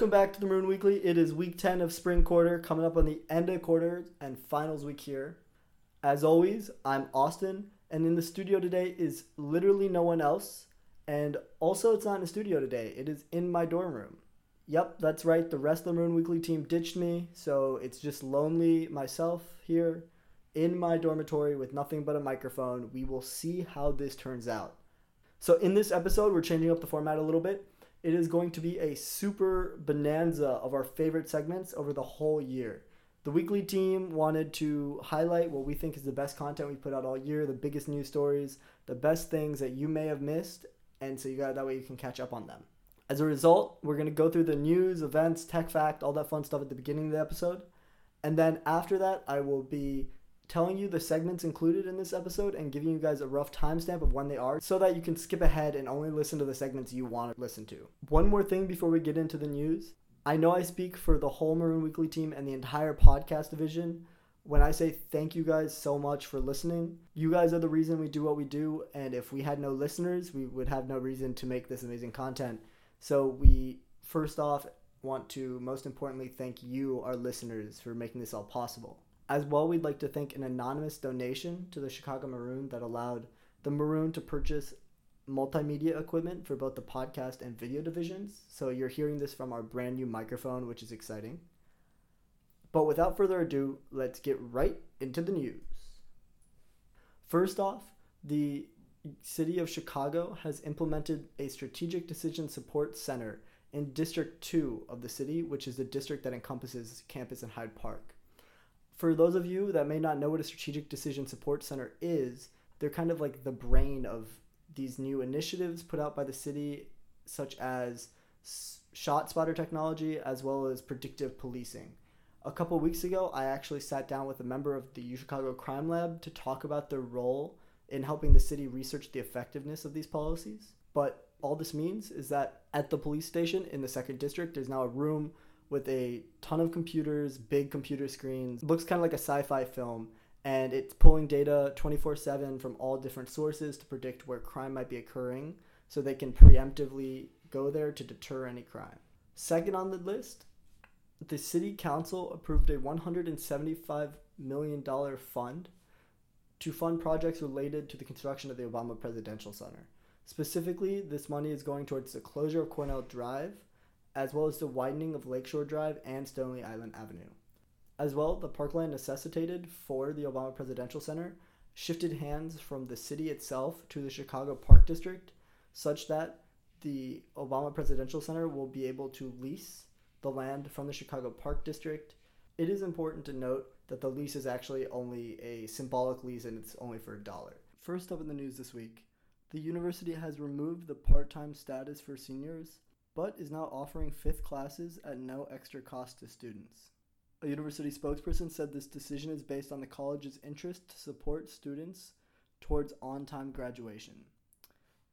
Welcome back to the Maroon Weekly. It is week 10 of spring quarter, coming up on the end of quarter and finals week here. As always, I'm Austin, and in the studio today is literally no one else. And also, it's not in the studio today, it is in my dorm room. Yep, that's right, the rest of the Maroon Weekly team ditched me, so it's just lonely myself here in my dormitory with nothing but a microphone. We will see how this turns out. So, in this episode, we're changing up the format a little bit. It is going to be a super bonanza of our favorite segments over the whole year. The weekly team wanted to highlight what we think is the best content we put out all year, the biggest news stories, the best things that you may have missed, and so you got that way you can catch up on them. As a result, we're going to go through the news, events, tech fact, all that fun stuff at the beginning of the episode. And then after that, I will be telling you the segments included in this episode and giving you guys a rough timestamp of when they are so that you can skip ahead and only listen to the segments you want to listen to. One more thing before we get into the news. I know I speak for the whole Maroon Weekly team and the entire podcast division when I say thank you guys so much for listening. You guys are the reason we do what we do, and if we had no listeners, we would have no reason to make this amazing content. So, we first off want to most importantly thank you, our listeners, for making this all possible. As well, we'd like to thank an anonymous donation to the Chicago Maroon that allowed the Maroon to purchase multimedia equipment for both the podcast and video divisions. So you're hearing this from our brand new microphone, which is exciting. But without further ado, let's get right into the news. First off, the city of Chicago has implemented a strategic decision support center in District 2 of the city, which is the district that encompasses campus in Hyde Park for those of you that may not know what a strategic decision support center is, they're kind of like the brain of these new initiatives put out by the city, such as shot spotter technology as well as predictive policing. A couple weeks ago, I actually sat down with a member of the Chicago Crime Lab to talk about their role in helping the city research the effectiveness of these policies. But all this means is that at the police station in the second district, there's now a room with a ton of computers, big computer screens. It looks kind of like a sci fi film, and it's pulling data 24 7 from all different sources to predict where crime might be occurring so they can preemptively go there to deter any crime. Second on the list, the city council approved a $175 million fund to fund projects related to the construction of the Obama Presidential Center. Specifically, this money is going towards the closure of Cornell Drive, as well as the widening of Lakeshore Drive and Stony Island Avenue. As well, the parkland necessitated for the Obama Presidential Center shifted hands from the city itself to the Chicago Park District, such that the Obama Presidential Center will be able to lease the land from the Chicago Park District. It is important to note that the lease is actually only a symbolic lease and it's only for a dollar. First up in the news this week, the university has removed the part time status for seniors but is now offering fifth classes at no extra cost to students. A university spokesperson said this decision is based on the college's interest to support students towards on time graduation.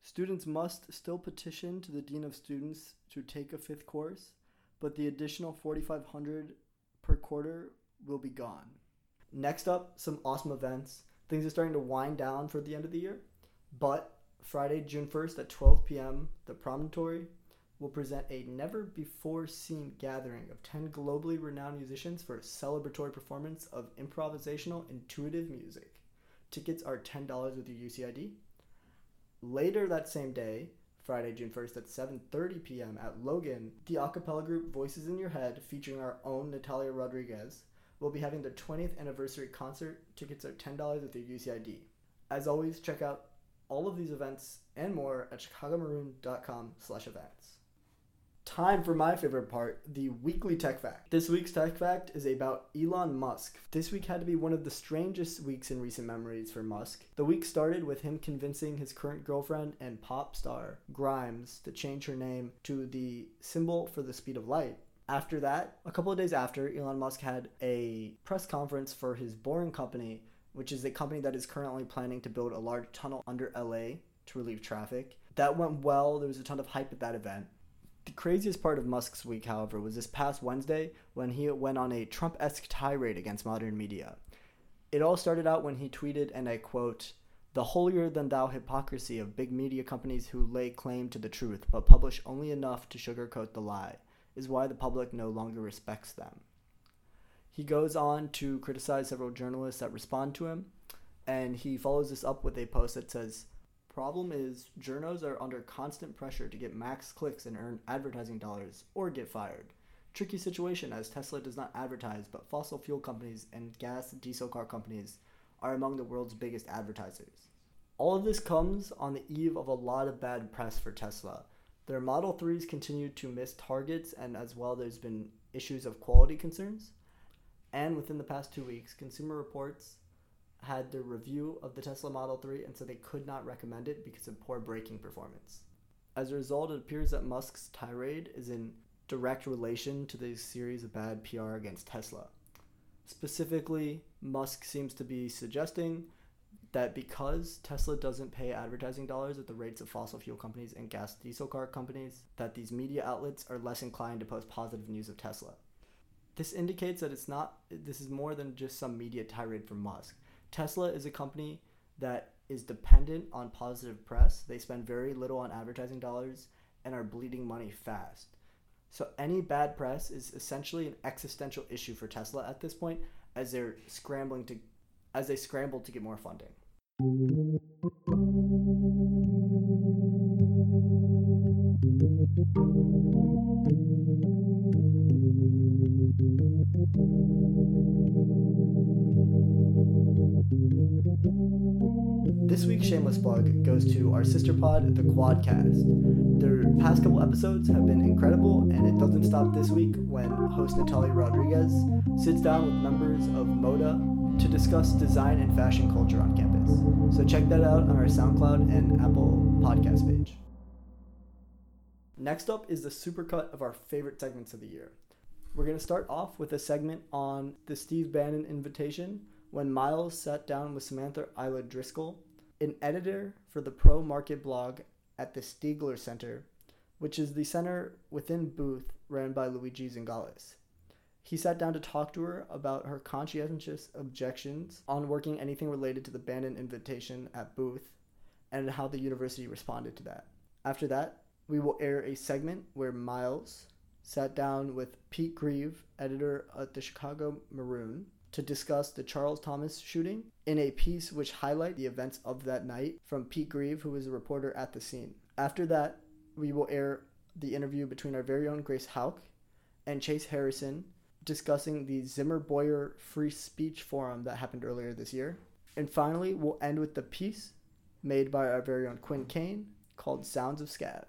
Students must still petition to the Dean of Students to take a fifth course, but the additional 4500 per quarter will be gone. Next up, some awesome events. Things are starting to wind down for the end of the year, but Friday, June 1st at 12 p.m., the Promontory will present a never before seen gathering of 10 globally renowned musicians for a celebratory performance of improvisational intuitive music. Tickets are $10 with your UCID. Later that same day, Friday, June 1st at 7:30 p.m. at Logan, the acapella group Voices in Your Head featuring our own Natalia Rodriguez will be having their 20th anniversary concert. Tickets are $10 with your UCID. As always, check out all of these events and more at chicagomaroon.com/events time for my favorite part the weekly tech fact. This week's tech fact is about Elon Musk. This week had to be one of the strangest weeks in recent memories for Musk. The week started with him convincing his current girlfriend and pop star, Grimes, to change her name to the symbol for the speed of light. After that, a couple of days after, Elon Musk had a press conference for his Boring Company, which is a company that is currently planning to build a large tunnel under LA to relieve traffic. That went well. There was a ton of hype at that event. The craziest part of Musk's week, however, was this past Wednesday when he went on a Trump esque tirade against modern media. It all started out when he tweeted, and I quote, The holier than thou hypocrisy of big media companies who lay claim to the truth but publish only enough to sugarcoat the lie is why the public no longer respects them. He goes on to criticize several journalists that respond to him, and he follows this up with a post that says, Problem is, journos are under constant pressure to get max clicks and earn advertising dollars or get fired. Tricky situation as Tesla does not advertise, but fossil fuel companies and gas diesel car companies are among the world's biggest advertisers. All of this comes on the eve of a lot of bad press for Tesla. Their Model 3s continue to miss targets, and as well, there's been issues of quality concerns. And within the past two weeks, Consumer Reports had their review of the Tesla Model 3 and said they could not recommend it because of poor braking performance. As a result, it appears that Musk's tirade is in direct relation to the series of bad PR against Tesla. Specifically, Musk seems to be suggesting that because Tesla doesn't pay advertising dollars at the rates of fossil fuel companies and gas diesel car companies, that these media outlets are less inclined to post positive news of Tesla. This indicates that it's not this is more than just some media tirade from Musk. Tesla is a company that is dependent on positive press. They spend very little on advertising dollars and are bleeding money fast. So any bad press is essentially an existential issue for Tesla at this point as they're scrambling to as they scramble to get more funding. Plug goes to our sister pod, the Quadcast. Their past couple episodes have been incredible, and it doesn't stop this week when host Natalia Rodriguez sits down with members of MODA to discuss design and fashion culture on campus. So check that out on our SoundCloud and Apple podcast page. Next up is the supercut of our favorite segments of the year. We're going to start off with a segment on the Steve Bannon invitation when Miles sat down with Samantha Eyler-Driscoll an editor for the Pro Market blog at the Stigler Center, which is the center within Booth ran by Luigi Zingales. He sat down to talk to her about her conscientious objections on working anything related to the Bannon invitation at Booth and how the university responded to that. After that, we will air a segment where Miles sat down with Pete Grieve, editor at the Chicago Maroon, to discuss the Charles Thomas shooting in a piece which highlight the events of that night from Pete Grieve, who was a reporter at the scene. After that, we will air the interview between our very own Grace Hauck and Chase Harrison discussing the Zimmer Boyer Free Speech Forum that happened earlier this year. And finally, we'll end with the piece made by our very own Quinn Kane called Sounds of Scav.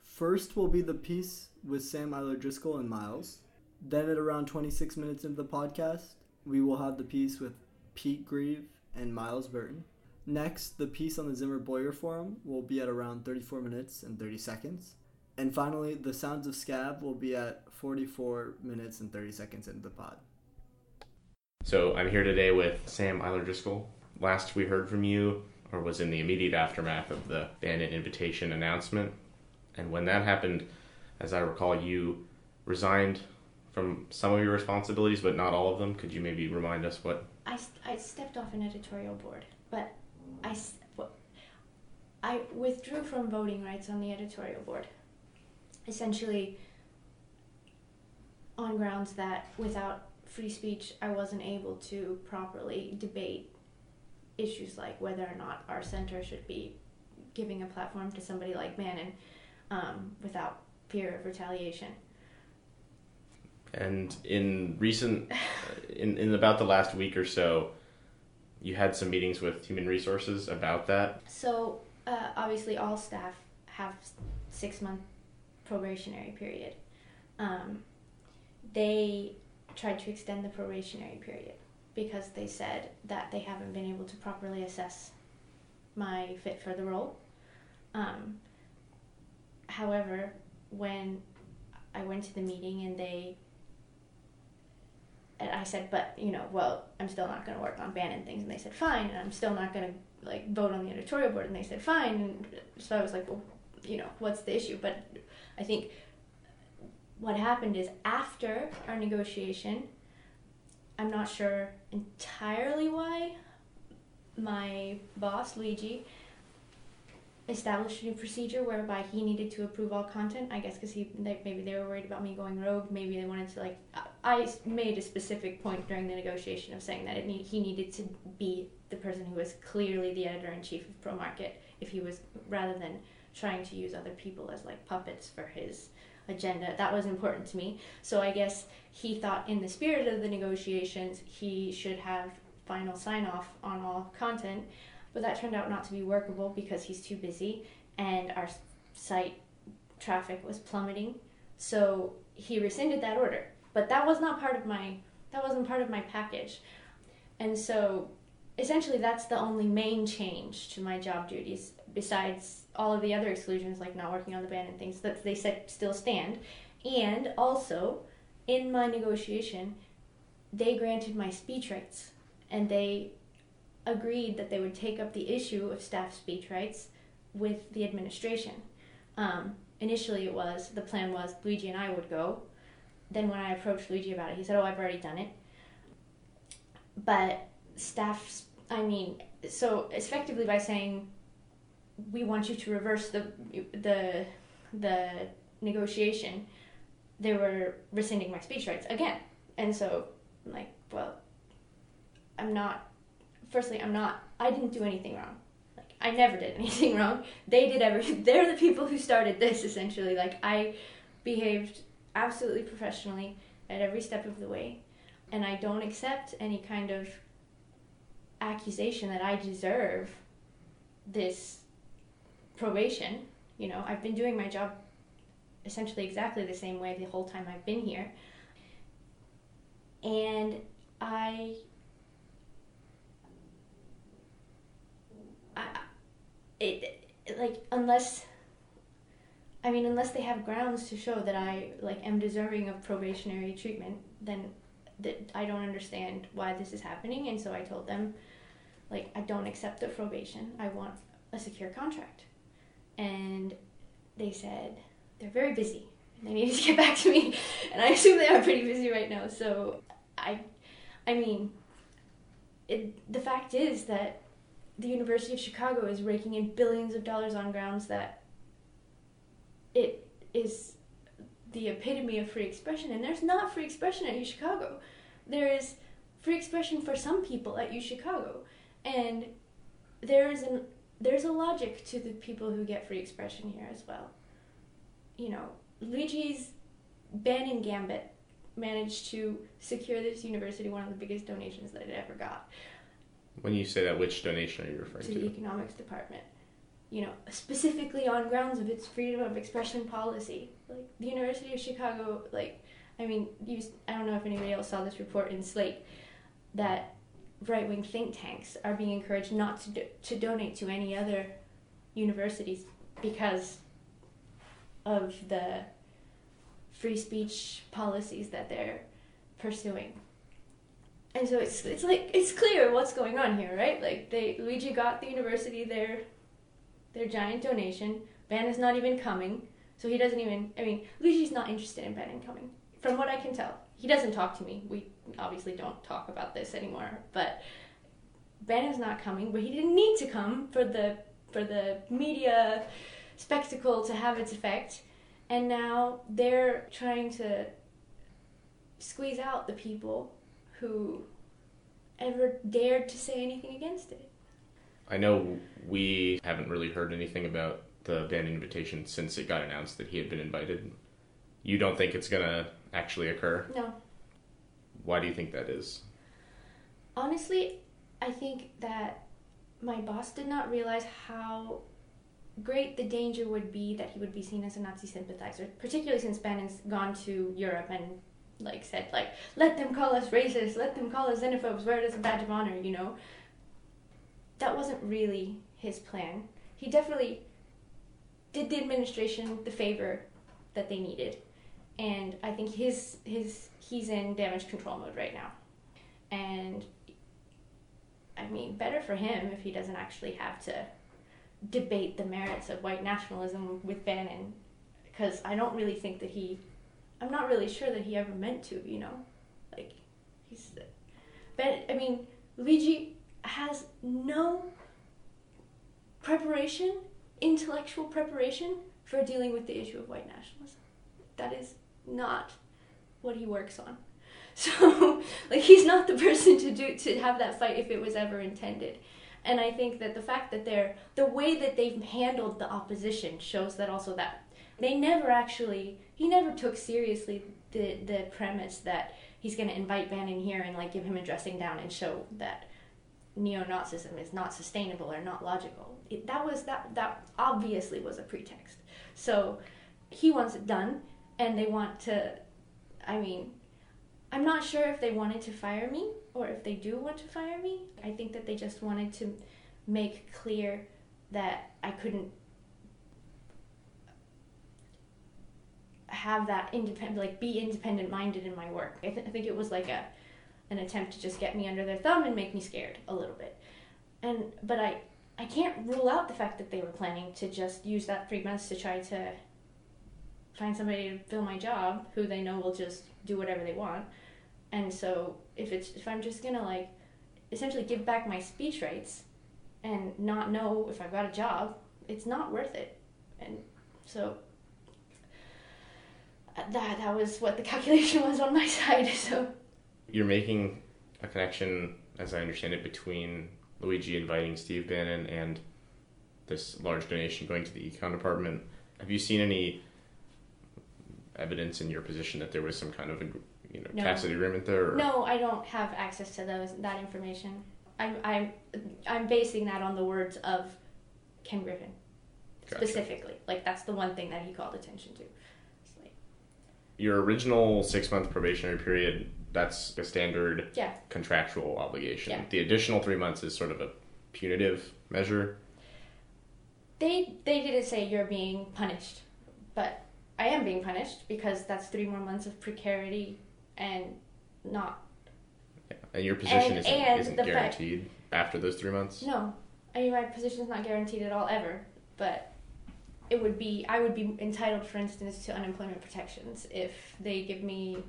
First will be the piece with Sam Eyler-Driscoll and Miles. Then, at around 26 minutes into the podcast, we will have the piece with Pete Grieve and Miles Burton. Next, the piece on the Zimmer Boyer Forum will be at around 34 minutes and 30 seconds. And finally, the Sounds of Scav will be at 44 minutes and 30 seconds into the pod. So I'm here today with Sam Eyler-Driscoll. Last we heard from you, or was in the immediate aftermath of the Bannon invitation announcement. And when that happened, as I recall, you resigned from some of your responsibilities, but not all of them. Could you maybe remind us what? I, I stepped off an editorial board, but I, I withdrew from voting rights on the editorial board. Essentially, on grounds that without free speech, I wasn't able to properly debate issues like whether or not our center should be giving a platform to somebody like Bannon um, without fear of retaliation. And in recent, in, in about the last week or so, you had some meetings with human resources about that. So uh, obviously, all staff have six month probationary period. Um, they tried to extend the probationary period because they said that they haven't been able to properly assess my fit for the role. Um, however, when I went to the meeting and they and I said, but you know, well, I'm still not going to work on Bannon things, and they said fine, and I'm still not going to like vote on the editorial board, and they said fine, and so I was like, well, you know, what's the issue? But I think what happened is after our negotiation, I'm not sure entirely why my boss, Luigi, established a new procedure whereby he needed to approve all content. I guess because he they, maybe they were worried about me going rogue. Maybe they wanted to like. I I made a specific point during the negotiation of saying that it need, he needed to be the person who was clearly the editor in chief of Pro Market if he was rather than trying to use other people as like puppets for his agenda. That was important to me. So I guess he thought in the spirit of the negotiations he should have final sign off on all content but that turned out not to be workable because he's too busy and our site traffic was plummeting. So he rescinded that order. But that was not part of my that wasn't part of my package. And so essentially that's the only main change to my job duties besides all of the other exclusions like not working on the Bannon things that they said still stand. And also in my negotiation they granted my speech rights and they agreed that they would take up the issue of staff speech rights with the administration. Um, initially, it was the plan was Luigi and I would go. Then, when I approached Luigi about it, he said, "Oh, I've already done it." But staff, I mean, so effectively by saying we want you to reverse the the the negotiation, they were rescinding my speech rights again. And so, I'm like, well, I'm not firstly, I'm not. I didn't do anything wrong. Like I never did anything wrong. They did everything. They're the people who started this essentially. Like I behaved absolutely professionally at every step of the way, and I don't accept any kind of accusation that I deserve this probation. You know, I've been doing my job essentially exactly the same way the whole time I've been here. And I it like unless I mean unless they have grounds to show that I like am deserving of probationary treatment, then that I don't understand why this is happening and so I told them like I don't accept the probation. I want a secure contract. And they said they're very busy they need to get back to me and I assume they are pretty busy right now. So I I mean it, the fact is that the University of Chicago is raking in billions of dollars on grounds that it is the epitome of free expression, and there's not free expression at U Chicago. There is free expression for some people at U Chicago, and there is an there's a logic to the people who get free expression here as well. You know, Luigi's Bannon Gambit managed to secure this university one of the biggest donations that it ever got. When you say that, which donation are you referring to? To the economics department. You know, specifically on grounds of its freedom of expression policy. Like the University of Chicago, like I mean, you, I don't know if anybody else saw this report in Slate that right wing think tanks are being encouraged not to do, to donate to any other universities because of the free speech policies that they're pursuing and so it's it's like it's clear what's going on here, right? Like they Luigi got the university their their giant donation. Ben is not even coming, so he doesn't even. I mean, Luigi's not interested in Ben coming, from what I can tell. He doesn't talk to me. We obviously don't talk about this anymore, but Ben is not coming. But he didn't need to come for the for the media spectacle to have its effect, and now they're trying to squeeze out the people who ever dared to say anything against it. I know we haven't really heard anything about the Bannon invitation since it got announced that he had been invited. You don't think it's gonna actually occur? No. Why do you think that is? Honestly, I think that my boss did not realize how great the danger would be that he would be seen as a Nazi sympathizer, particularly since Bannon's gone to Europe and like said like let them call us racist, let them call us xenophobes, wear it as a badge of honor, you know. That wasn't really his plan. He definitely did the administration the favor that they needed. And I think his his he's in damage control mode right now. And I mean, better for him if he doesn't actually have to debate the merits of white nationalism with Bannon because I don't really think that he I'm not really sure that he ever meant to, you know? Like, he's. But, I mean, Luigi has no preparation, intellectual preparation for dealing with the issue of white nationalism. That is not what he works on. So, like, he's not the person to do to have that fight if it was ever intended. And I think that the fact that they're the way that they've handled the opposition shows that also that they never actually he never took seriously the the premise that he's going to invite Bannon here and like give him a dressing down and show that neo-Nazism is not sustainable or not logical. It, that was that that obviously was a pretext. So he wants it done, and they want to. I mean, I'm not sure if they wanted to fire me or if they do want to fire me. I think that they just wanted to make clear that I couldn't have that independent, like be independent minded in my work. I, th- I think it was like a an attempt to just get me under their thumb and make me scared a little bit. And but I I can't rule out the fact that they were planning to just use that three months to try to find somebody to fill my job who they know will just do whatever they want. And so if it's if I'm just gonna like essentially give back my speech rights and not know if I've got a job, it's not worth it. And so that that was what the calculation was on my side. So You're making a connection, as I understand it, between Luigi inviting Steve Bannon and this large donation going to the econ department. Have you seen any evidence in your position that there was some kind of you know No. tacit agreement there? Or? no, I don't have access to those that information. I'm I'm I'm basing that on the words of Ken Griffin Gotcha. specifically. Like that's the one thing that he called attention to. Your original six month probationary period, that's a standard yeah, contractual obligation. Yeah. The additional three months is sort of a punitive measure. they they didn't say you're being punished, but I am being punished because that's three more months of precarity and not And your position And- isn't, and isn't the fact- guaranteed after those three months? no. I mean my position is not guaranteed at all ever, but it would be I would be entitled, for instance, to unemployment protections if they give me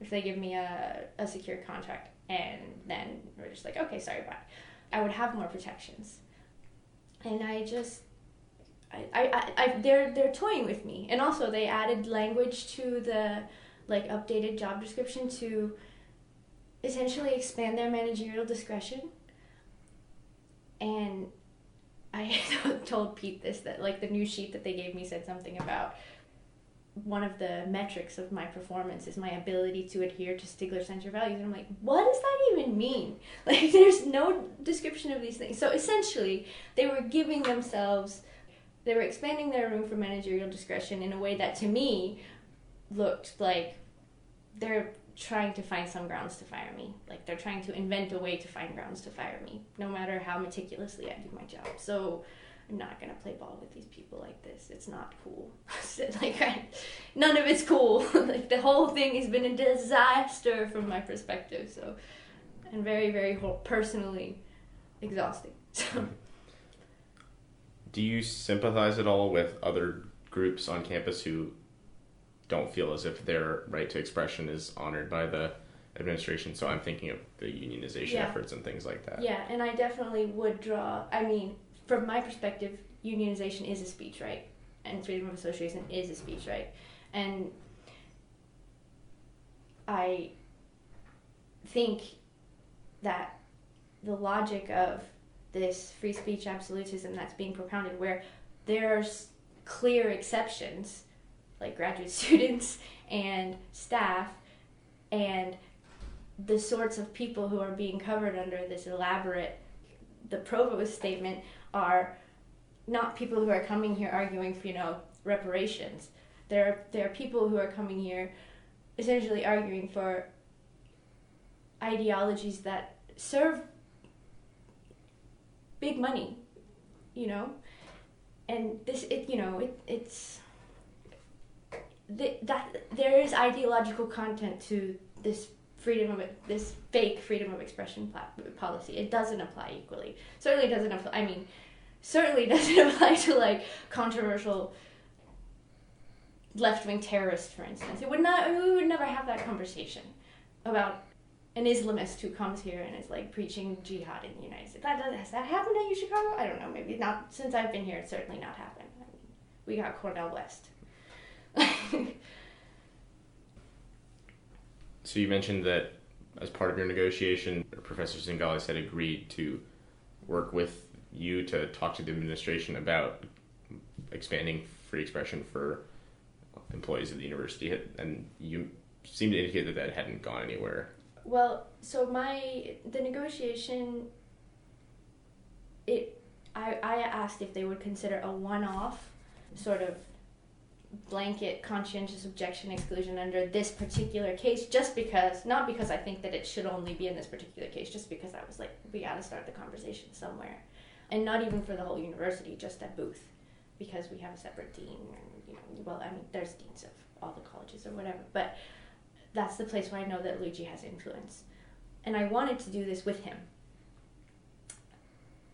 if they give me a, a secure contract and then we're just like okay sorry bye. I would have more protections. And I just I, I, I, they're they're toying with me. And also they added language to the like updated job description to essentially expand their managerial discretion. And I told Pete this that like the new sheet that they gave me said something about one of the metrics of my performance is my ability to adhere to Stigler Center values. And I'm like, what does that even mean? Like, there's no description of these things. So essentially, they were giving themselves, they were expanding their room for managerial discretion in a way that to me looked like they're trying to find some grounds to fire me. Like, they're trying to invent a way to find grounds to fire me, no matter how meticulously I do my job. So, I'm not gonna play ball with these people like this. It's not cool. like I, none of it's cool. like the whole thing has been a disaster from my perspective. So, and very, very whole, personally exhausting. So, hmm. Do you sympathize at all with other groups on campus who don't feel as if their right to expression is honored by the administration? So I'm thinking of the unionization Yeah. efforts and things like that. yeah, and I definitely would draw. I mean, from my perspective, unionization is a speech right, and freedom of association is a speech right, and I think that the logic of this free speech absolutism that's being propounded, where there's clear exceptions, like graduate students and staff, and the sorts of people who are being covered under this elaborate, the provost statement are not people who are coming here arguing for you know reparations. There, are, there are people who are coming here, essentially arguing for ideologies that serve big money, you know, and this it you know it it's th- that there is ideological content to this freedom of this fake freedom of expression policy. It doesn't apply equally. Certainly doesn't apply. I mean, certainly doesn't apply to like controversial left wing terrorists, for instance. It would not. We would never have that conversation about an Islamist who comes here and is like preaching jihad in the United States. That, has that happened at U Chicago? I don't know. Maybe not since I've been here. It's certainly not happened. I mean, we got Cornel West. so you mentioned that as part of your negotiation, Professor Zingales had agreed to work with you to talk to the administration about expanding free expression for employees of the university, and you seem to indicate that that hadn't gone anywhere. Well, so my the negotiation, it I I asked if they would consider a one-off sort of blanket conscientious objection exclusion under this particular case just because not because I think that it should only be in this particular case just because I was like we got to start the conversation somewhere. And not even for the whole university just at Booth because we have a separate dean and you know well I mean there's deans of all the colleges or whatever but that's the place where I know that Luigi has influence. And I wanted to do this with him.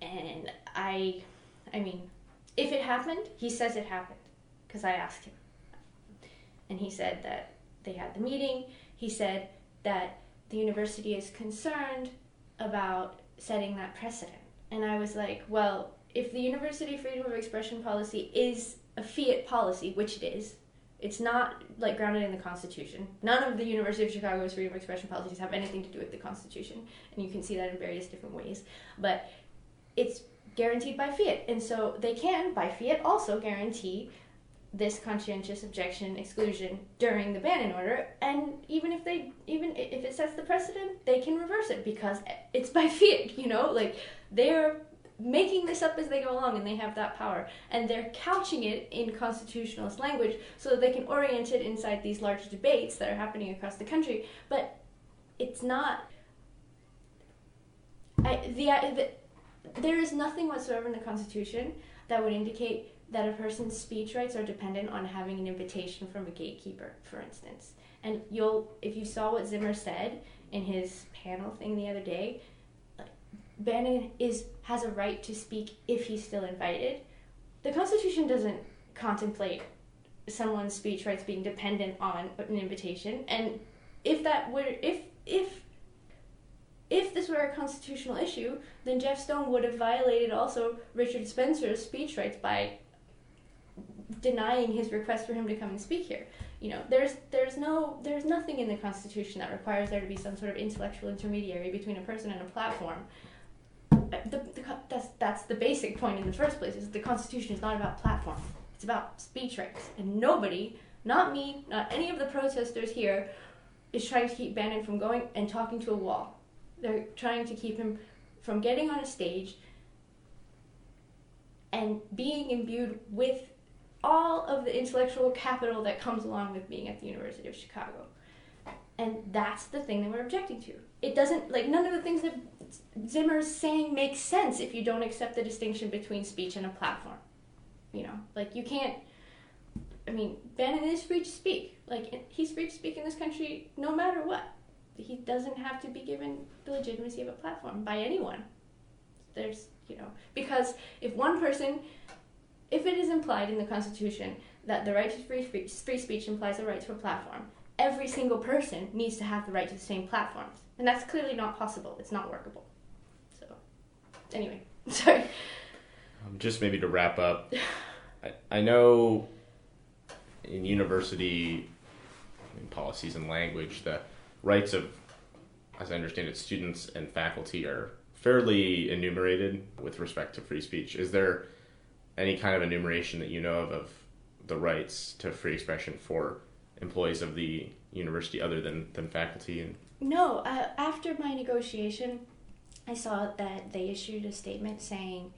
And I I mean if it happened he says it happened because I asked him. And he said that they had the meeting. He said that the university is concerned about setting that precedent. And I was like, well, if the university freedom of expression policy is a fiat policy, which it is, it's not like grounded in the Constitution. None of the University of Chicago's freedom of expression policies have anything to do with the Constitution, and you can see that in various different ways. But it's guaranteed by fiat, and so they can, by fiat, also guarantee this conscientious objection exclusion during the Bannon order and even if they even if it sets the precedent they can reverse it because it's by fiat you know? Like they're making this up as they go along and they have that power. And they're couching it in constitutionalist language so that they can orient it inside these large debates that are happening across the country. But it's not I, the, the there is nothing whatsoever in the constitution that would indicate that a person's speech rights are dependent on having an invitation from a gatekeeper, for instance. And you'll, if you saw what Zimmer said in his panel thing the other day, Bannon is has a right to speak if he's still invited. The Constitution doesn't contemplate someone's speech rights being dependent on an invitation, and if that were if if if this were a constitutional issue, then Jeff Stone would have violated also Richard Spencer's speech rights by denying his request for him to come and speak here. You know, there's there's no there's nothing in the Constitution that requires there to be some sort of intellectual intermediary between a person and a platform. The, the, that's that's the basic point in the first place. Is the Constitution is not about platform. It's about speech rights, and nobody, not me, not any of the protesters here, is trying to keep Bannon from going and talking to a wall. They're trying to keep him from getting on a stage and being imbued with all of the intellectual capital that comes along with being at the University of Chicago. And that's the thing that we're objecting to. It doesn't, like, none of the things that Zimmer's saying make sense if you don't accept the distinction between speech and a platform. You know, like, you can't, I mean, Bannon is free to speak. Like, he's free to speak in this country no matter what. He doesn't have to be given the legitimacy of a platform by anyone. There's, you know, because if one person if it is implied in the Constitution that the right to free speech, free speech implies a right to a platform, every single person needs to have the right to the same platforms. And that's clearly not possible. It's not workable. So, anyway, sorry. Um, just maybe to wrap up, I, I know in university in policies and language, the rights of, as I understand it, students and faculty are fairly enumerated with respect to free speech. Is there any kind of enumeration that you know of of the rights to free expression for employees of the university other than, than faculty and no uh, after my negotiation i saw that they issued a statement saying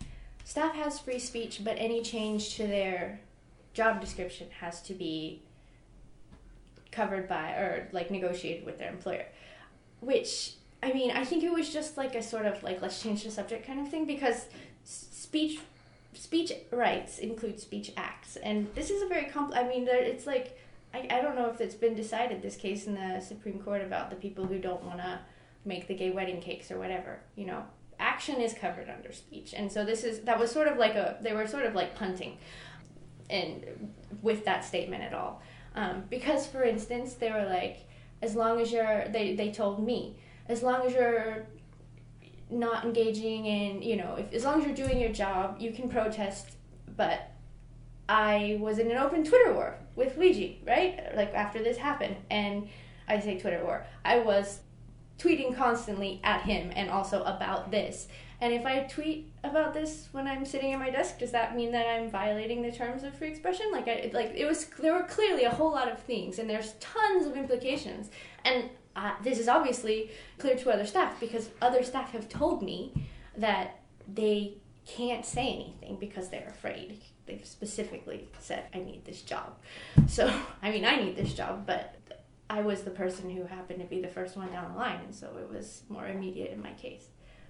staff has free speech but any change to their job description has to be covered by or like negotiated with their employer. Which i mean i think it was just like a sort of like let's change the subject kind of thing because speech speech rights include speech acts, and this is a very complex. I mean, there, it's like I, I don't know if it's been decided this case in the Supreme Court about the people who don't want to make the gay wedding cakes or whatever. You know, action is covered under speech, and so this is that was sort of like a they were sort of like punting, and with that statement at all, um, because for instance they were like, as long as you're they they told me as long as you're not engaging in, you know, if as long as you're doing your job, you can protest. But I was in an open Twitter war with Luigi, right? Like after this happened, and I say Twitter war. I was tweeting constantly at him and also about this. And if I tweet about this when I'm sitting at my desk, does that mean that I'm violating the terms of free expression? Like, I like it was there were clearly a whole lot of things, and there's tons of implications. And this is obviously clear to other staff because other staff have told me that they can't say anything because they're afraid. They've specifically said, "I need this job." So, I mean, I need this job, but I was the person who happened to be the first one down the line, and so it was more immediate in my case.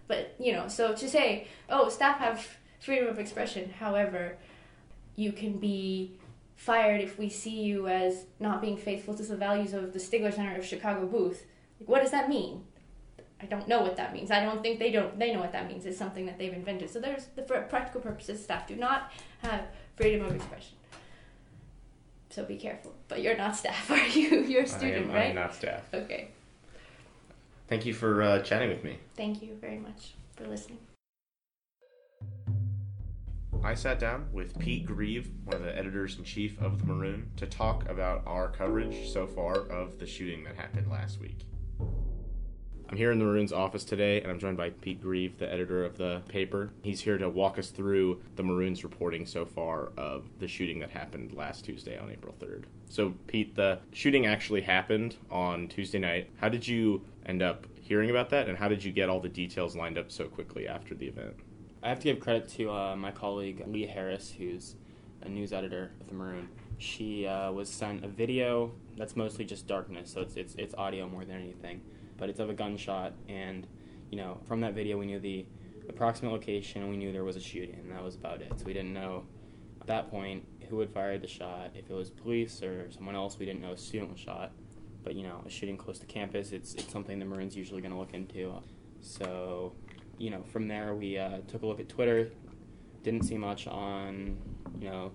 But, you know, so to say, oh, staff have freedom of expression, however, you can be fired if we see you as not being faithful to the values of the Stigler Center of Chicago booth. Like, what does that mean? I don't know what that means. I don't think they don't they know what that means. It's something that they've invented. So there's the for practical purposes staff do not have freedom of expression. So be careful. But you're not staff, are you? You're a student, I am, right? I am not staff. Okay. Thank you for uh, chatting with me. Thank you very much for listening. I sat down with Pete Grieve, one of the editors in chief of The Maroon, to talk about our coverage so far of the shooting that happened last week. I'm here in the Maroon's office today, and I'm joined by Pete Grieve, the editor of the paper. He's here to walk us through the Maroon's reporting so far of the shooting that happened last Tuesday on April 3rd. So, Pete, the shooting actually happened on Tuesday night. How did you end up hearing about that, and how did you get all the details lined up so quickly after the event? I have to give credit to uh, my colleague Leah Harris, who's a news editor at the Maroon. She uh, was sent a video that's mostly just darkness, so it's, it's it's audio more than anything, but it's of a gunshot, and you know from that video we knew the approximate location, we knew there was a shooting, and that was about it. So we didn't know at that point who had fired the shot, if it was police or someone else. We didn't know a student was shot, but you know a shooting close to campus, it's it's something the Maroon's usually going to look into. So you know, from there we uh, took a look at Twitter. Didn't see much on, you know,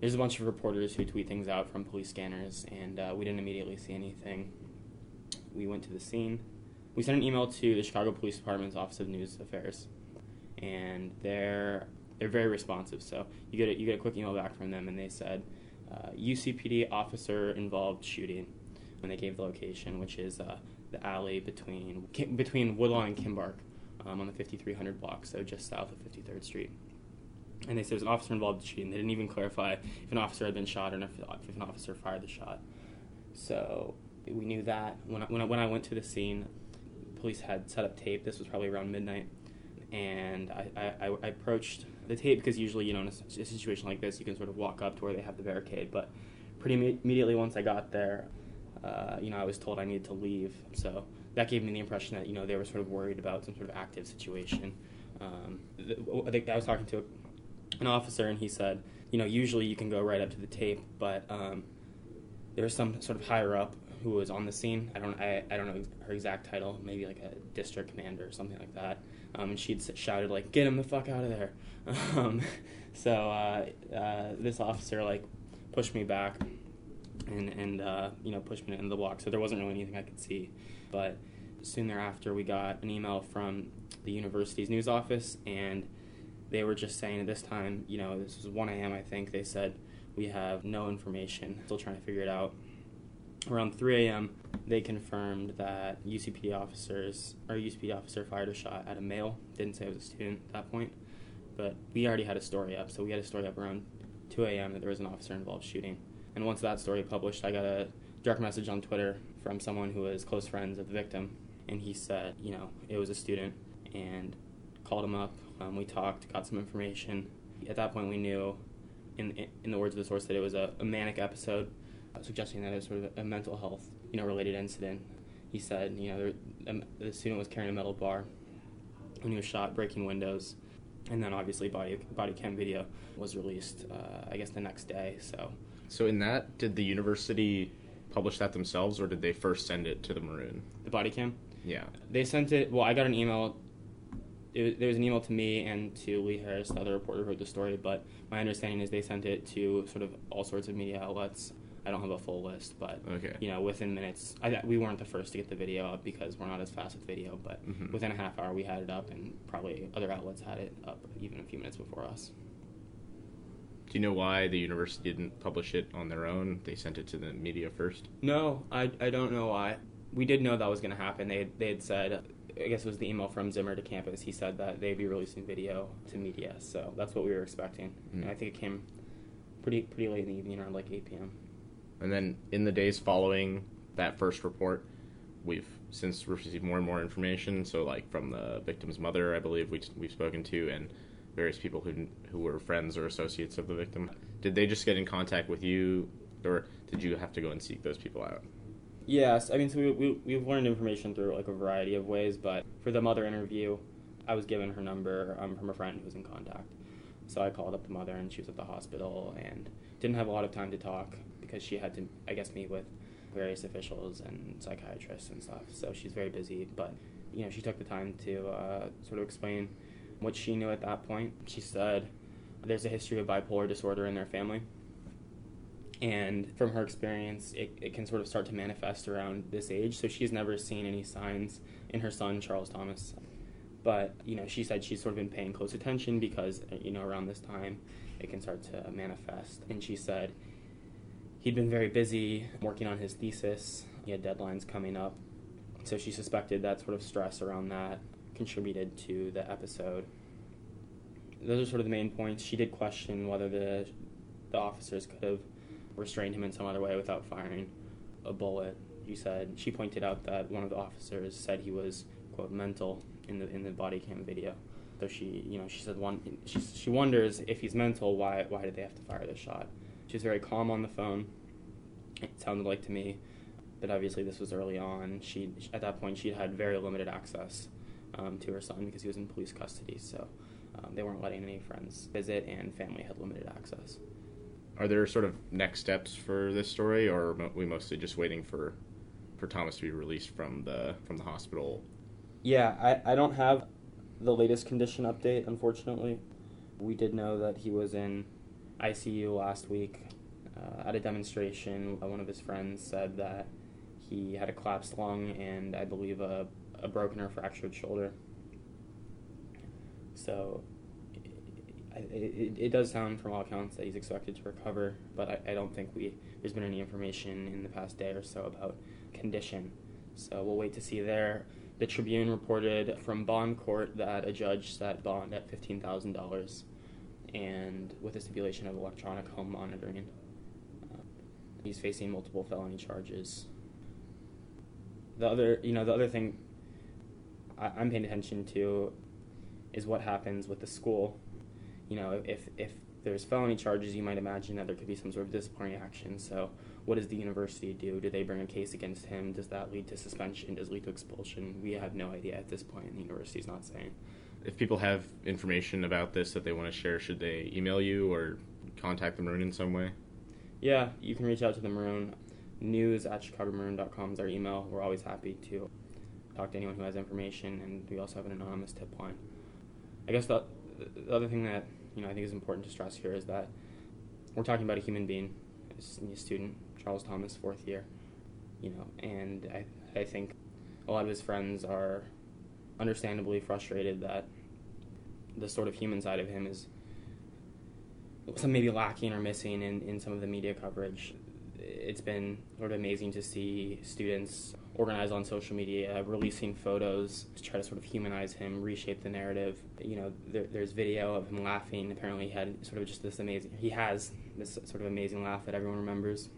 there's a bunch of reporters who tweet things out from police scanners, and uh, we didn't immediately see anything. We went to the scene. We sent an email to the Chicago Police Department's Office of News Affairs, and they're they're very responsive. So you get a, you get a quick email back from them, and they said uh, UCPD officer involved shooting, and they gave the location, which is uh, the alley between between Woodlawn and Kimbark um, on the 5300 block, so just south of 53rd Street. And they said there was an officer involved in shooting. They didn't even clarify if an officer had been shot or if, if an officer fired the shot. So we knew that. When I, when, I, when I went to the scene, police had set up tape. This was probably around midnight. And I, I, I approached the tape because usually, you know, in a, a, situation like this, you can sort of walk up to where they have the barricade. But pretty immediately once I got there, uh, you know, I was told I needed to leave. So that gave me the impression that you know they were sort of worried about some sort of active situation. Um, I think I was talking to an officer and he said, you know, usually you can go right up to the tape, but um, there was some sort of higher up who was on the scene. I don't I, I don't know her exact title, maybe like a district commander or something like that. Um, and she'd shouted like, "Get him the fuck out of there!" Um, so uh, uh, this officer like pushed me back and and uh, you know pushed me into the block. So there wasn't really anything I could see. But soon thereafter, we got an email from the university's news office, and they were just saying at this time, you know, this was 1 a.m. I think. They said we have no information. Still trying to figure it out. Around 3 a.m., they confirmed that UCPD officers or UCPD officer fired a shot at a male. Didn't say it was a student at that point, but we already had a story up. So we had a story up around 2 a.m. that there was an officer involved shooting. And once that story published, I got a direct message on Twitter from someone who was close friends of the victim, and he said, you know, it was a student, and called him up. Um, we talked, got some information. At that point, we knew, in in the words of the source, that it was a, a manic episode, uh, suggesting that it was sort of a mental health, you know, related incident. He said, you know, there, um, the student was carrying a metal bar when he was shot, breaking windows, and then obviously body body cam video was released. Uh, I guess the next day. So. So in that, did the university publish that themselves, or did they first send it to the Maroon? The body cam. Yeah. They sent it. Well, I got an email. It, there was an email to me and to Lee Harris, the other reporter who wrote the story. But my understanding is they sent it to sort of all sorts of media outlets. I don't have a full list, but Okay. you know, within minutes, I, we weren't the first to get the video up because we're not as fast with video, but Mhm. within a half hour we had it up, and probably other outlets had it up even a few minutes before us. Do you know why the university didn't publish it on their own? They sent it to the media first. No, I, I don't know why. We did know that was going to happen. They they had said, I guess it was the email from Zimmer to campus. He said that they'd be releasing video to media, so that's what we were expecting. Mm. And I think it came pretty pretty late in the evening, around like 8 p.m. And then in the days following that first report, we've since received more and more information. So, like from the victim's mother, I believe we, we've spoken to, and various people who who were friends or associates of the victim. Did they just get in contact with you, or did you have to go and seek those people out? Yes, I mean, so we, we, we've learned information through like a variety of ways, but for the mother interview, I was given her number um, from a friend who was in contact. So I called up the mother, and she was at the hospital, and didn't have a lot of time to talk because she had to, I guess, meet with various officials and psychiatrists and stuff. So she's very busy, but you know, she took the time to uh, sort of explain what she knew at that point. She said there's a history of bipolar disorder in their family. And from her experience it, it can sort of start to manifest around this age. So she's never seen any signs in her son charles thomas. But you know she said she's sort of been paying close attention because you know around this time it can start to manifest. And she said he'd been very busy working on his thesis. He had deadlines coming up. So she suspected that sort of stress around that contributed to the episode those are sort of the main points she did question whether the the officers could have restrained him in some other way without firing a bullet. She said she pointed out that one of the officers said he was quote mental in the in the body cam video. So she you know she said one she she wonders if he's mental why why did they have to fire the shot? She was very calm on the phone. It sounded like to me, but obviously this was early on. She at that point she had very limited access um, to her son because he was in police custody. So um, they weren't letting any friends visit, and family had limited access. Are there sort of next steps for this story, or are we mostly just waiting for for Thomas to be released from the from the hospital? Yeah, I, I don't have the latest condition update, unfortunately. We did know that he was in ICU last week. Uh, at a demonstration, one of his friends said that he had a collapsed lung and I believe a, a broken or fractured shoulder. So it, it, it does sound from all accounts that he's expected to recover, but I, I don't think we there's been any information in the past day or so about condition. So we'll wait to see there. The Tribune reported from bond court that a judge set bond at fifteen thousand dollars, and with a stipulation of electronic home monitoring. Uh, he's facing multiple felony charges. The other, you know, the other thing I, I'm paying attention to is what happens with the school. You know, if if there's felony charges, you might imagine that there could be some sort of disciplinary action. So, what does the university do? Do they bring a case against him? Does that lead to suspension? Does it lead to expulsion? We have no idea at this point, and the university's not saying. If people have information about this that they want to share, should they email you or contact the Maroon in some way? Yeah, you can reach out to the Maroon. News at chicagomaroon.com is our email. We're always happy to talk to anyone who has information, and we also have an anonymous tip line. I guess the, the other thing that you know I think is important to stress here is that we're talking about a human being, a student, Charles Thomas, fourth year, you know, and I I think a lot of his friends are understandably frustrated that the sort of human side of him is some maybe lacking or missing in, in some of the media coverage. It's been sort of amazing to see students organize on social media, releasing photos to try to sort of humanize him, reshape the narrative. You know, there, there's video of him laughing. Apparently, he had sort of just this amazing. He has this sort of amazing laugh that everyone remembers.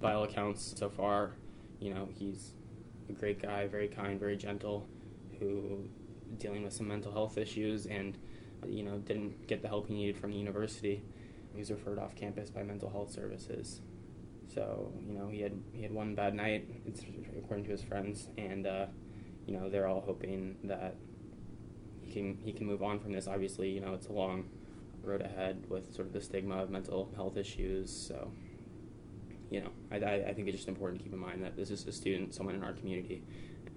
By all accounts, so far, you know, he's a great guy, very kind, very gentle, who dealing with some mental health issues and you know didn't get the help he needed from the university. He was referred off campus by mental health services. So you know he had he had one bad night, it's according to his friends, and uh, you know they're all hoping that he can he can move on from this. Obviously, you know it's a long road ahead with sort of the stigma of mental health issues. So you know I, I, I think it's just important to keep in mind that this is a student, someone in our community.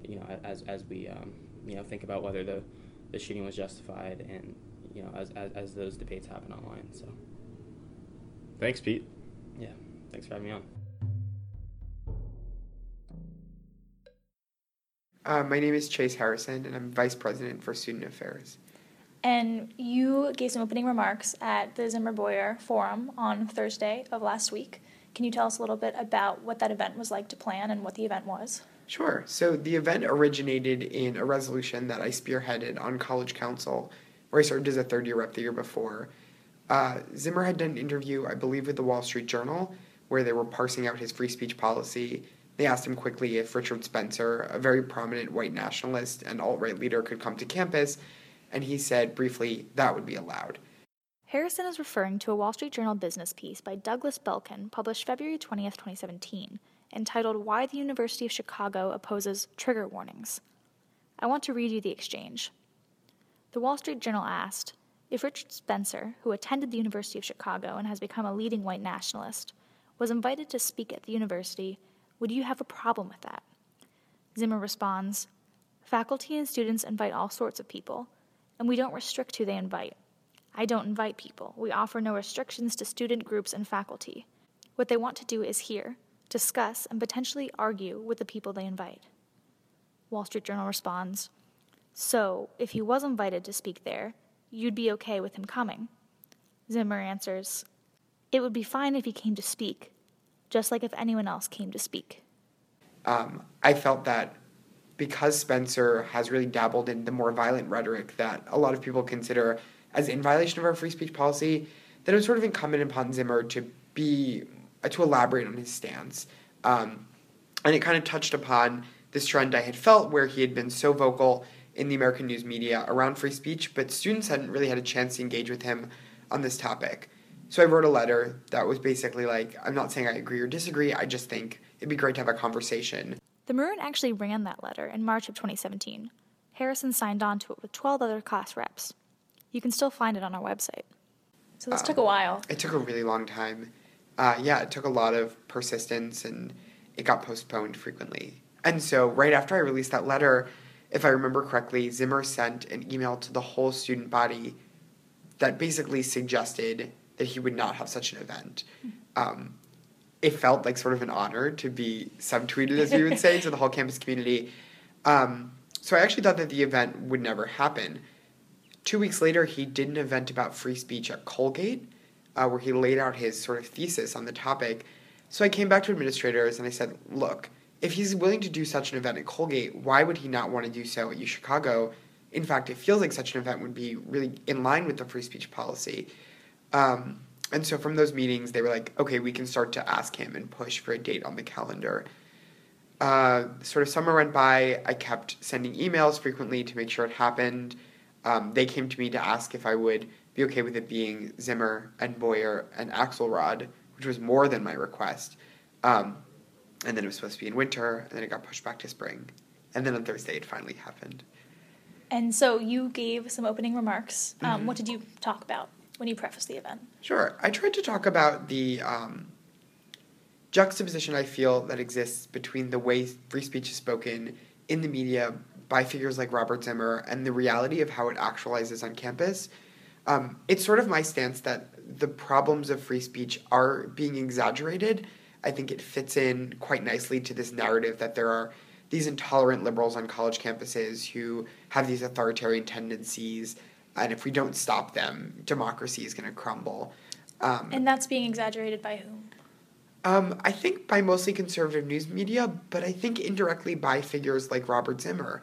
You know as as we um, you know think about whether the the shooting was justified and you know as as, as those debates happen online. So Thanks, Pete. yeah. Thanks for having me on. Uh, my name is Chase Harrison, and I'm Vice President for Student Affairs. And you gave some opening remarks at the Zimmer Boyer Forum on Thursday of last week. Can you tell us a little bit about what that event was like to plan and what the event was? Sure. So the event originated in a resolution that I spearheaded on College Council, where I served as a third year rep the year before. Uh, Zimmer had done an interview, I believe, with the Wall Street Journal, where they were parsing out his free speech policy. They asked him quickly if Richard Spencer, a very prominent white nationalist and alt right leader, could come to campus, and he said briefly that would be allowed. Harrison is referring to a Wall Street Journal business piece by Douglas Belkin published February 20th, 2017, entitled Why the University of Chicago Opposes Trigger Warnings. I want to read you the exchange. The Wall Street Journal asked if Richard Spencer, who attended the University of Chicago and has become a leading white nationalist, was invited to speak at the university, would you have a problem with that? Zimmer responds Faculty and students invite all sorts of people, and we don't restrict who they invite. I don't invite people. We offer no restrictions to student groups and faculty. What they want to do is hear, discuss, and potentially argue with the people they invite. Wall Street Journal responds So, if he was invited to speak there, you'd be okay with him coming? Zimmer answers It would be fine if he came to speak, just like if anyone else came to speak. Um, I felt that because Spencer has really dabbled in the more violent rhetoric that a lot of people consider as in violation of our free speech policy, that it was sort of incumbent upon Zimmer to be uh, to elaborate on his stance. Um, and it kind of touched upon this trend I had felt where he had been so vocal in the American news media around free speech, but students hadn't really had a chance to engage with him on this topic. So I wrote a letter that was basically like, I'm not saying I agree or disagree, I just think it'd be great to have a conversation. The Maroon actually ran that letter in March of 2017. Harrison signed on to it with 12 other class reps. You can still find it on our website. So this Um, took a while. It took a really long time. Uh, yeah, it took a lot of persistence and it got postponed frequently. And so, right after I released that letter, if I remember correctly, Zimmer sent an email to the whole student body that basically suggested that he would not have such an event. Um, it felt like sort of an honor to be subtweeted, as we would say, to the whole campus community. Um, so I actually thought that the event would never happen. Two weeks later, he did an event about free speech at Colgate, uh, where he laid out his sort of thesis on the topic. So I came back to administrators and I said, look, if he's willing to do such an event at Colgate, why would he not want to do so at U Chicago? In fact, it feels like such an event would be really in line with the free speech policy. Um, and so from those meetings, they were like, okay, we can start to ask him and push for a date on the calendar. Uh, sort of summer went by. I kept sending emails frequently to make sure it happened. Um, they came to me to ask if I would be okay with it being Zimmer and Boyer and Axelrod, which was more than my request. Um, and then it was supposed to be in winter, and then it got pushed back to spring. And then on Thursday, it finally happened. And so you gave some opening remarks. Um, Mhm. What did you talk about when you preface the event? Sure. I tried to talk about the um, juxtaposition I feel that exists between the way free speech is spoken in the media by figures like Robert Zimmer and the reality of how it actualizes on campus. Um, it's sort of my stance that the problems of free speech are being exaggerated. I think it fits in quite nicely to this narrative that there are these intolerant liberals on college campuses who have these authoritarian tendencies, and if we don't stop them, democracy is going to crumble. Um, And that's being exaggerated by whom? um, I think by mostly conservative news media, but I think indirectly by figures like Robert Zimmer,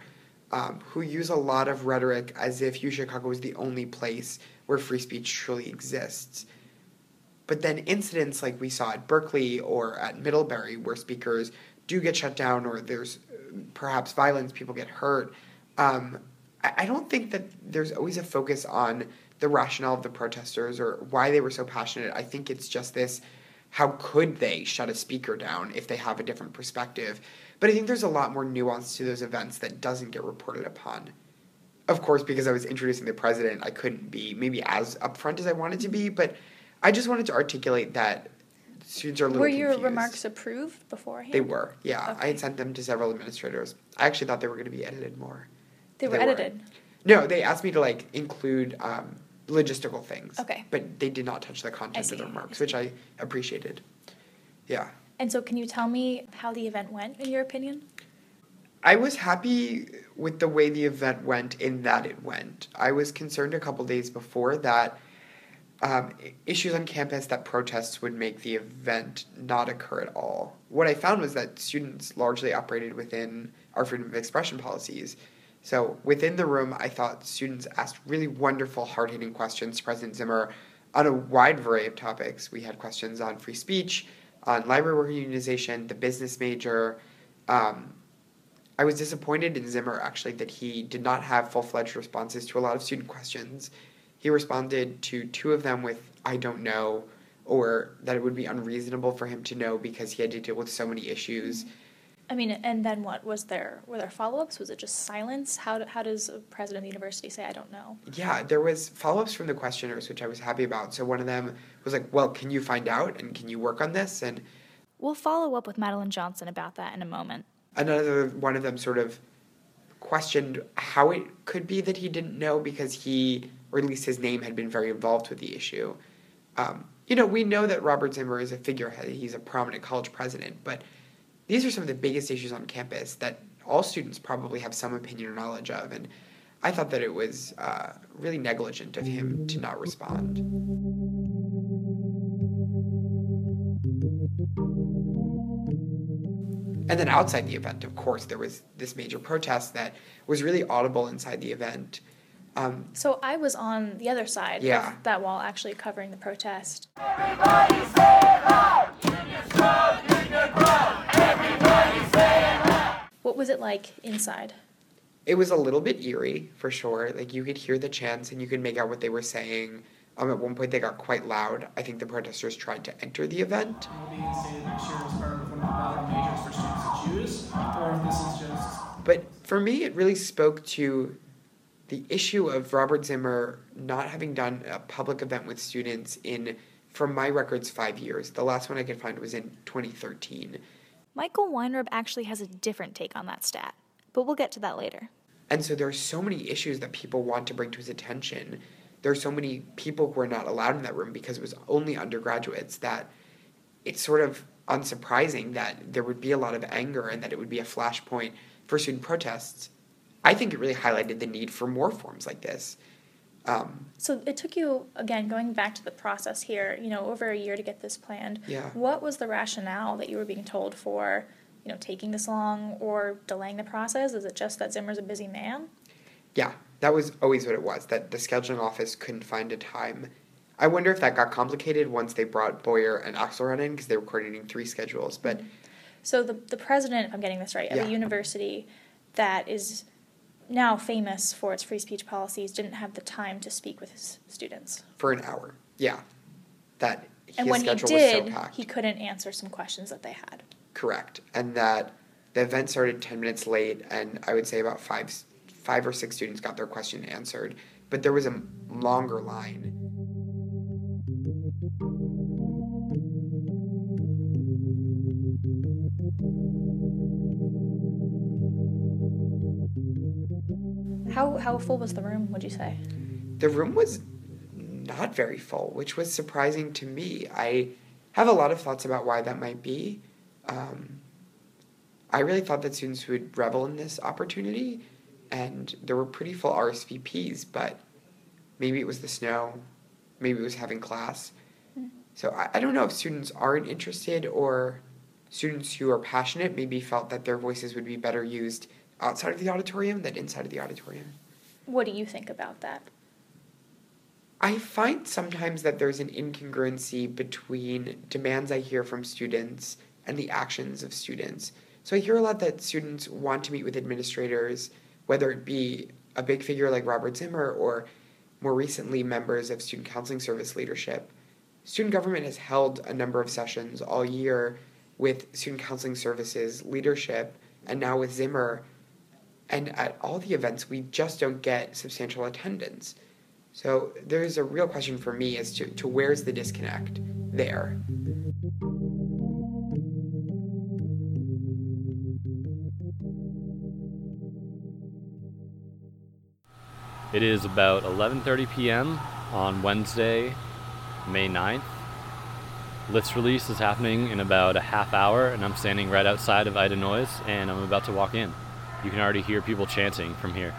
um, who use a lot of rhetoric as if U Chicago is the only place where free speech truly exists. But then incidents like we saw at Berkeley or at Middlebury, where speakers do get shut down or there's perhaps violence, people get hurt. Um, I, don't think that there's always a focus on the rationale of the protesters or why they were so passionate. I think it's just this how could they shut a speaker down if they have a different perspective? But I think there's a lot more nuance to those events that doesn't get reported upon. Of course, because I was introducing the president, I couldn't be maybe as upfront as I wanted to be, but I just wanted to articulate that students are a little Were your confused. remarks approved beforehand? They were, yeah. I had sent them to several administrators. I actually thought they were going to be edited more. They were edited. No, they asked me to like include um, logistical things. Okay. But they did not touch the content of the remarks, see. which I appreciated. Yeah. And so, can you tell me how the event went, in your opinion? I was happy with the way the event went in that it went. I was concerned a couple days before that um, issues on campus that protests would make the event not occur at all. What I found was that students largely operated within our freedom of expression policies. So within the room, I thought students asked really wonderful, hard hitting questions to President Zimmer on a wide variety of topics. We had questions on free speech, on library worker unionization, the business major. Um, I was disappointed in Zimmer actually that he did not have full fledged responses to a lot of student questions. He responded to two of them with, I don't know, or that it would be unreasonable for him to know because he had to deal with so many issues. I mean, and then what was there? Were there follow ups? Was it just silence? How do, how does a president of the university say I don't know? Yeah, there was follow ups from the questioners, which I was happy about. So one of them was like, "Well, can you find out and can you work on this?" And We'll follow up with Madeline Johnson about that in a moment. another one of them sort of questioned how it could be that he didn't know because he, or at least his name, had been very involved with the issue. Um, you know, we know that Robert Zimmer is a figurehead; he's a prominent college president, but these are some of the biggest issues on campus that all students probably have some opinion or knowledge of, and I thought that it was uh, really negligent of him to not respond. And then outside the event, of course, there was this major protest that was really audible inside the event. Um, So I was on the other side Yeah. of that wall, actually covering the protest. What was it like inside? it was a little bit eerie for sure. Like you could hear the chants and you could make out what they were saying. Um, at one point, they got quite loud. I think the protesters tried to enter the event. But for me, it really spoke to the issue of Robert Zimmer not having done a public event with students in, from my records, five years. The last one I could find was in 2013. Michael Weinreb actually has a different take on that stat, but we'll get to that later. And so there are so many issues that people want to bring to his attention. There are so many people who are not allowed in that room because it was only undergraduates that it's sort of unsurprising that there would be a lot of anger and that it would be a flashpoint for student protests. I think it really highlighted the need for more forms like this. Um, So it took you, again, going back to the process here, you know, over a year to get this planned. Yeah. What was the rationale that you were being told for, you know, taking this long or delaying the process? Is it just that Zimmer's a busy man? yeah, that was always what it was, that the scheduling office couldn't find a time. I wonder if that got complicated once they brought Boyer and Axelrod in because they were coordinating three schedules. But So the the president, if I'm getting this right, of Yeah. a university that is now famous for its free speech policies didn't have the time to speak with his students. for an hour, yeah, that his And when he schedule did, was so packed. he couldn't answer some questions that they had. Correct, and that the event started ten minutes late, and I would say about five, five or six students got their question answered, but there was a longer line. How how full was the room? Would you say? The room was not very full, which was surprising to me. I have a lot of thoughts about why that might be. Um, I really thought that students would revel in this opportunity, and there were pretty full RSVPs, but maybe it was the snow, maybe it was having class. So I, I don't know if students aren't interested or students who are passionate maybe felt that their voices would be better used outside of the auditorium than inside of the auditorium. What do you think about that? I find sometimes that there's an incongruency between demands I hear from students and the actions of students. So I hear a lot that students want to meet with administrators, whether it be a big figure like Robert Zimmer or more recently members of student counseling service leadership. Student government has held a number of sessions all year with student counseling services leadership and now with Zimmer. And at all the events, we just don't get substantial attendance. So there's a real question for me as to, to where's the disconnect there. It is about 11:30 p.m. on Wednesday, May 9th, List release is happening in about a half hour, and I'm standing right outside of Ida Noyes, and I'm about to walk in. You can already hear people chanting from here.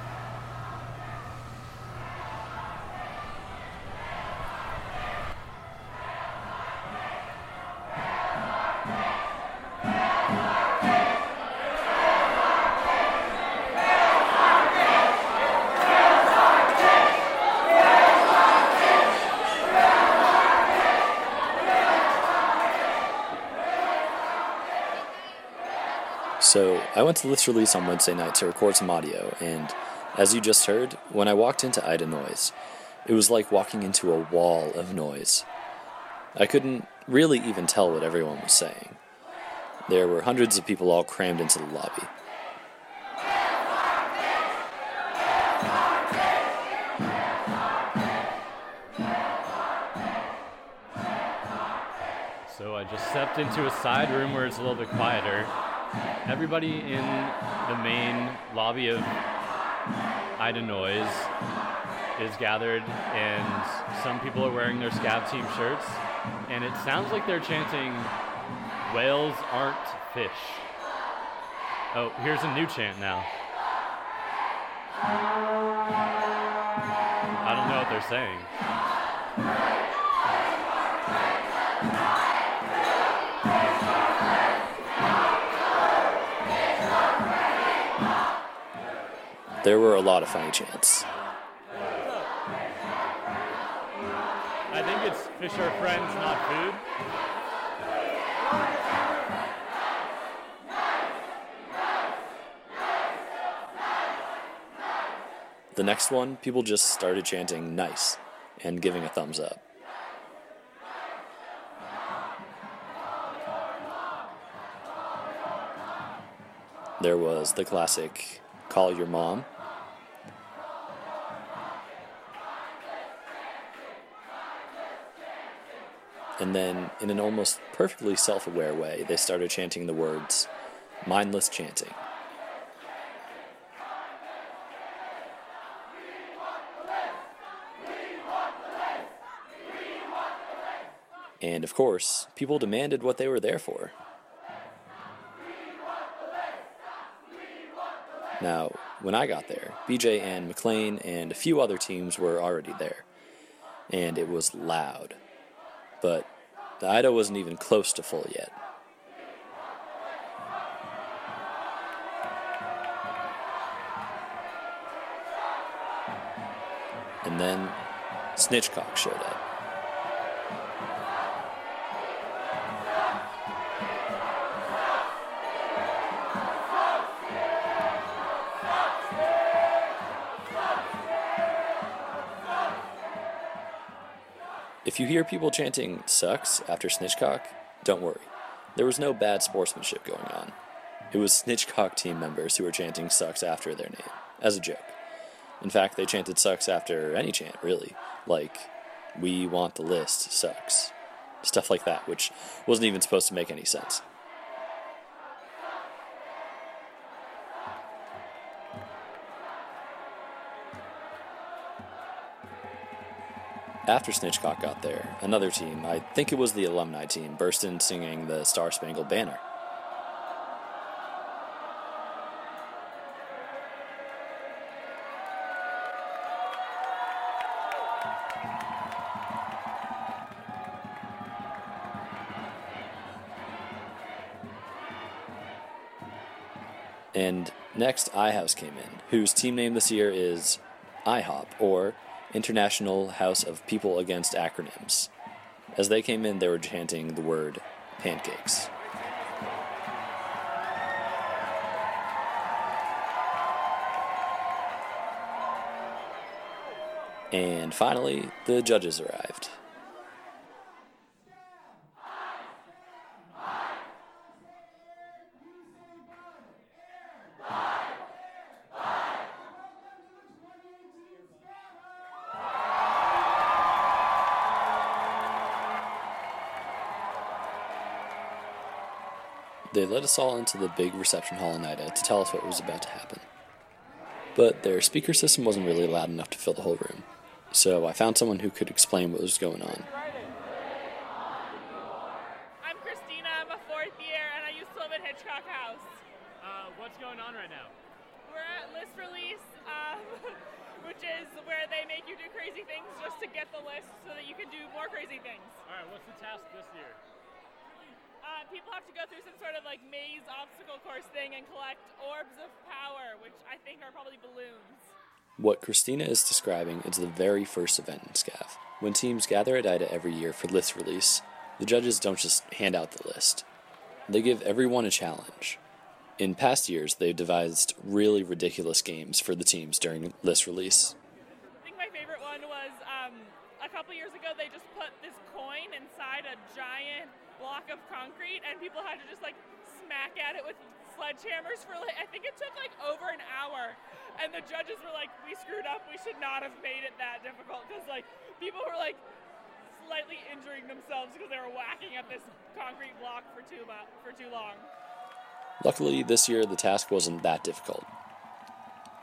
So I went to List Release on Wednesday night to record some audio, and as you just heard, when I walked into Ida Noyes, it was like walking into a wall of noise. I couldn't really even tell what everyone was saying. There were hundreds of people all crammed into the lobby. So I just stepped into a side room where it's a little bit quieter. Everybody in the main lobby of Ida Noyes is gathered, and some people are wearing their Scav Team shirts, and it sounds like they're chanting, Whales aren't fish. Oh, here's a new chant now. I don't know what they're saying. There were a lot of funny chants. I think it's fish are friends, not food. The next one, people just started chanting nice and giving a thumbs up. There was the classic call your mom. And then, in an almost perfectly self aware way, they started chanting the words mindless chanting. And of course, people demanded what they were there for. Now, when I got there, BJ and McLean and a few other teams were already there. And it was loud. But the Ida wasn't even close to full yet. And then Snitchcock showed up. If you hear people chanting sucks after Snitchcock, don't worry. There was no bad sportsmanship going on. It was Snitchcock team members who were chanting sucks after their name, as a joke. In fact, they chanted sucks after any chant, really. Like, we want the list, sucks. Stuff like that, which wasn't even supposed to make any sense. After Snitchcock got there, another team, I think it was the alumni team, burst in singing the Star Spangled Banner. And next, iHouse came in, whose team name this year is IHOP, or International House of People Against Acronyms. As they came in, they were chanting the word pancakes. And finally, the judges arrived. They led us all into the big reception hall in Ida to tell us what was about to happen. But their speaker system wasn't really loud enough to fill the whole room, so I found someone who could explain what was going on. I'm a fourth year and I used to live in Hitchcock House. Uh, what's going on right now? We're at list release, um, which is where they make you do crazy things just to get the list so that you can do more crazy things. All right, what's the task this year? Uh, people have to go through some sort of like maze obstacle course thing and collect orbs of power, which I think are probably balloons. What Christina is describing is the very first event in SCAV. When teams gather at IDA every year for list release, the judges don't just hand out the list. They give everyone a challenge. In past years, they've devised really ridiculous games for the teams during list release. Luckily, this year the task wasn't that difficult.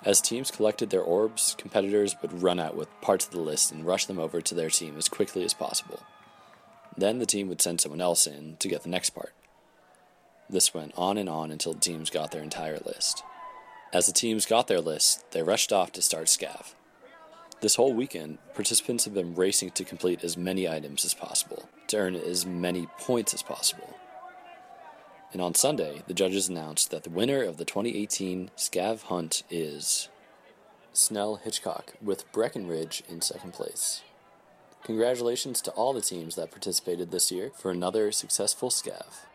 As teams collected their orbs, competitors would run out with parts of the list and rush them over to their team as quickly as possible. Then the team would send someone else in to get the next part. This went on and on until teams got their entire list. As the teams got their list, they rushed off to start SCAV. This whole weekend, participants have been racing to complete as many items as possible, to earn as many points as possible. And on Sunday, the judges announced that the winner of the 2018 SCAV Hunt is Snell Hitchcock, with Breckinridge in second place. Congratulations to all the teams that participated this year for another successful SCAV.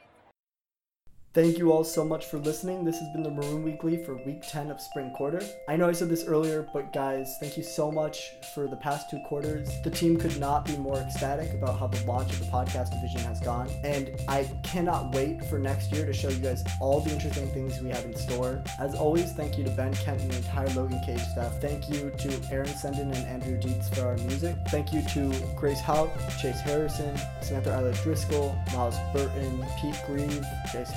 Thank you all so much for listening. This has been the Maroon Weekly for week 10 of spring quarter. I know I said this earlier, but guys, thank you so much for the past two quarters. The team could not be more ecstatic about how the launch of the podcast division has gone. And I cannot wait for next year to show you guys all the interesting things we have in store. As always, thank you to Ben Kent and the entire Logan Cage staff. Thank you to Aaron Cendan and Andrew Dietz for our music. Thank you to Grace Hauck, Chase Harrison, Samantha Eyler-Driscoll, Miles Burton, Pete Grieve, Chase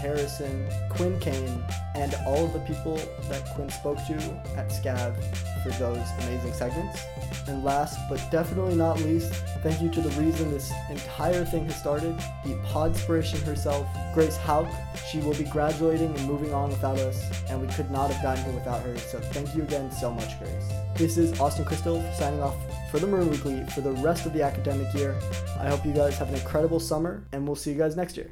Quinn Kane, and all of the people that Quinn spoke to at SCAV for those amazing segments. And last but definitely not least, thank you to the reason this entire thing has started, the podspiration herself, Grace Hauck. She will be graduating and moving on without us, and we could not have gotten here without her. So thank you again so much, Grace. This is Austin Christhilf signing off for the Maroon Weekly for the rest of the academic year. I hope you guys have an incredible summer, and we'll see you guys next year.